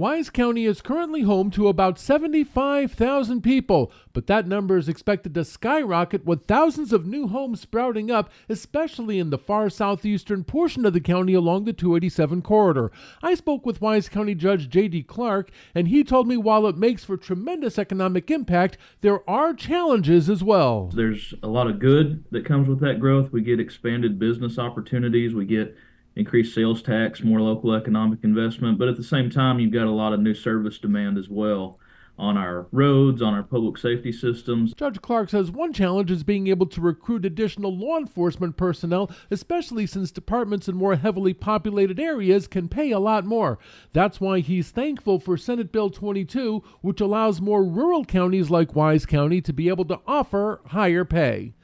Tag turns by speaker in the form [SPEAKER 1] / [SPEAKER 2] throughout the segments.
[SPEAKER 1] Wise County is currently home to about 75,000 people, but that number is expected to skyrocket with thousands of new homes sprouting up, especially in the far southeastern portion of the county along the 287 corridor. I spoke with Wise County Judge J.D. Clark, and he told me while it makes for tremendous economic impact, there are challenges as well.
[SPEAKER 2] There's a lot of good that comes with that growth. We get expanded business opportunities, we get increased sales tax, more local economic investment, but at the same time, you've got a lot of new service demand as well on our roads, on our public safety systems.
[SPEAKER 1] Judge Clark says one challenge is being able to recruit additional law enforcement personnel, especially since departments in more heavily populated areas can pay a lot more. That's why he's thankful for Senate Bill 22, which allows more rural counties like Wise County to be able to offer higher pay.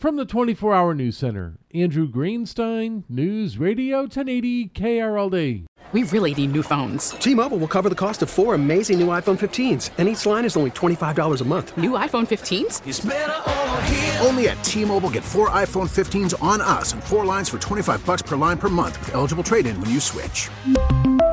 [SPEAKER 1] From the 24 Hour News Center, Andrew Greenstein, News Radio 1080 KRLD.
[SPEAKER 3] We really need new phones.
[SPEAKER 4] T Mobile will cover the cost of four amazing new iPhone 15s, and each line is only $25 a month.
[SPEAKER 3] New iPhone 15s?
[SPEAKER 5] Only at T Mobile get four iPhone 15s on us and four lines for 25 bucks per line per month with eligible trade in when you switch.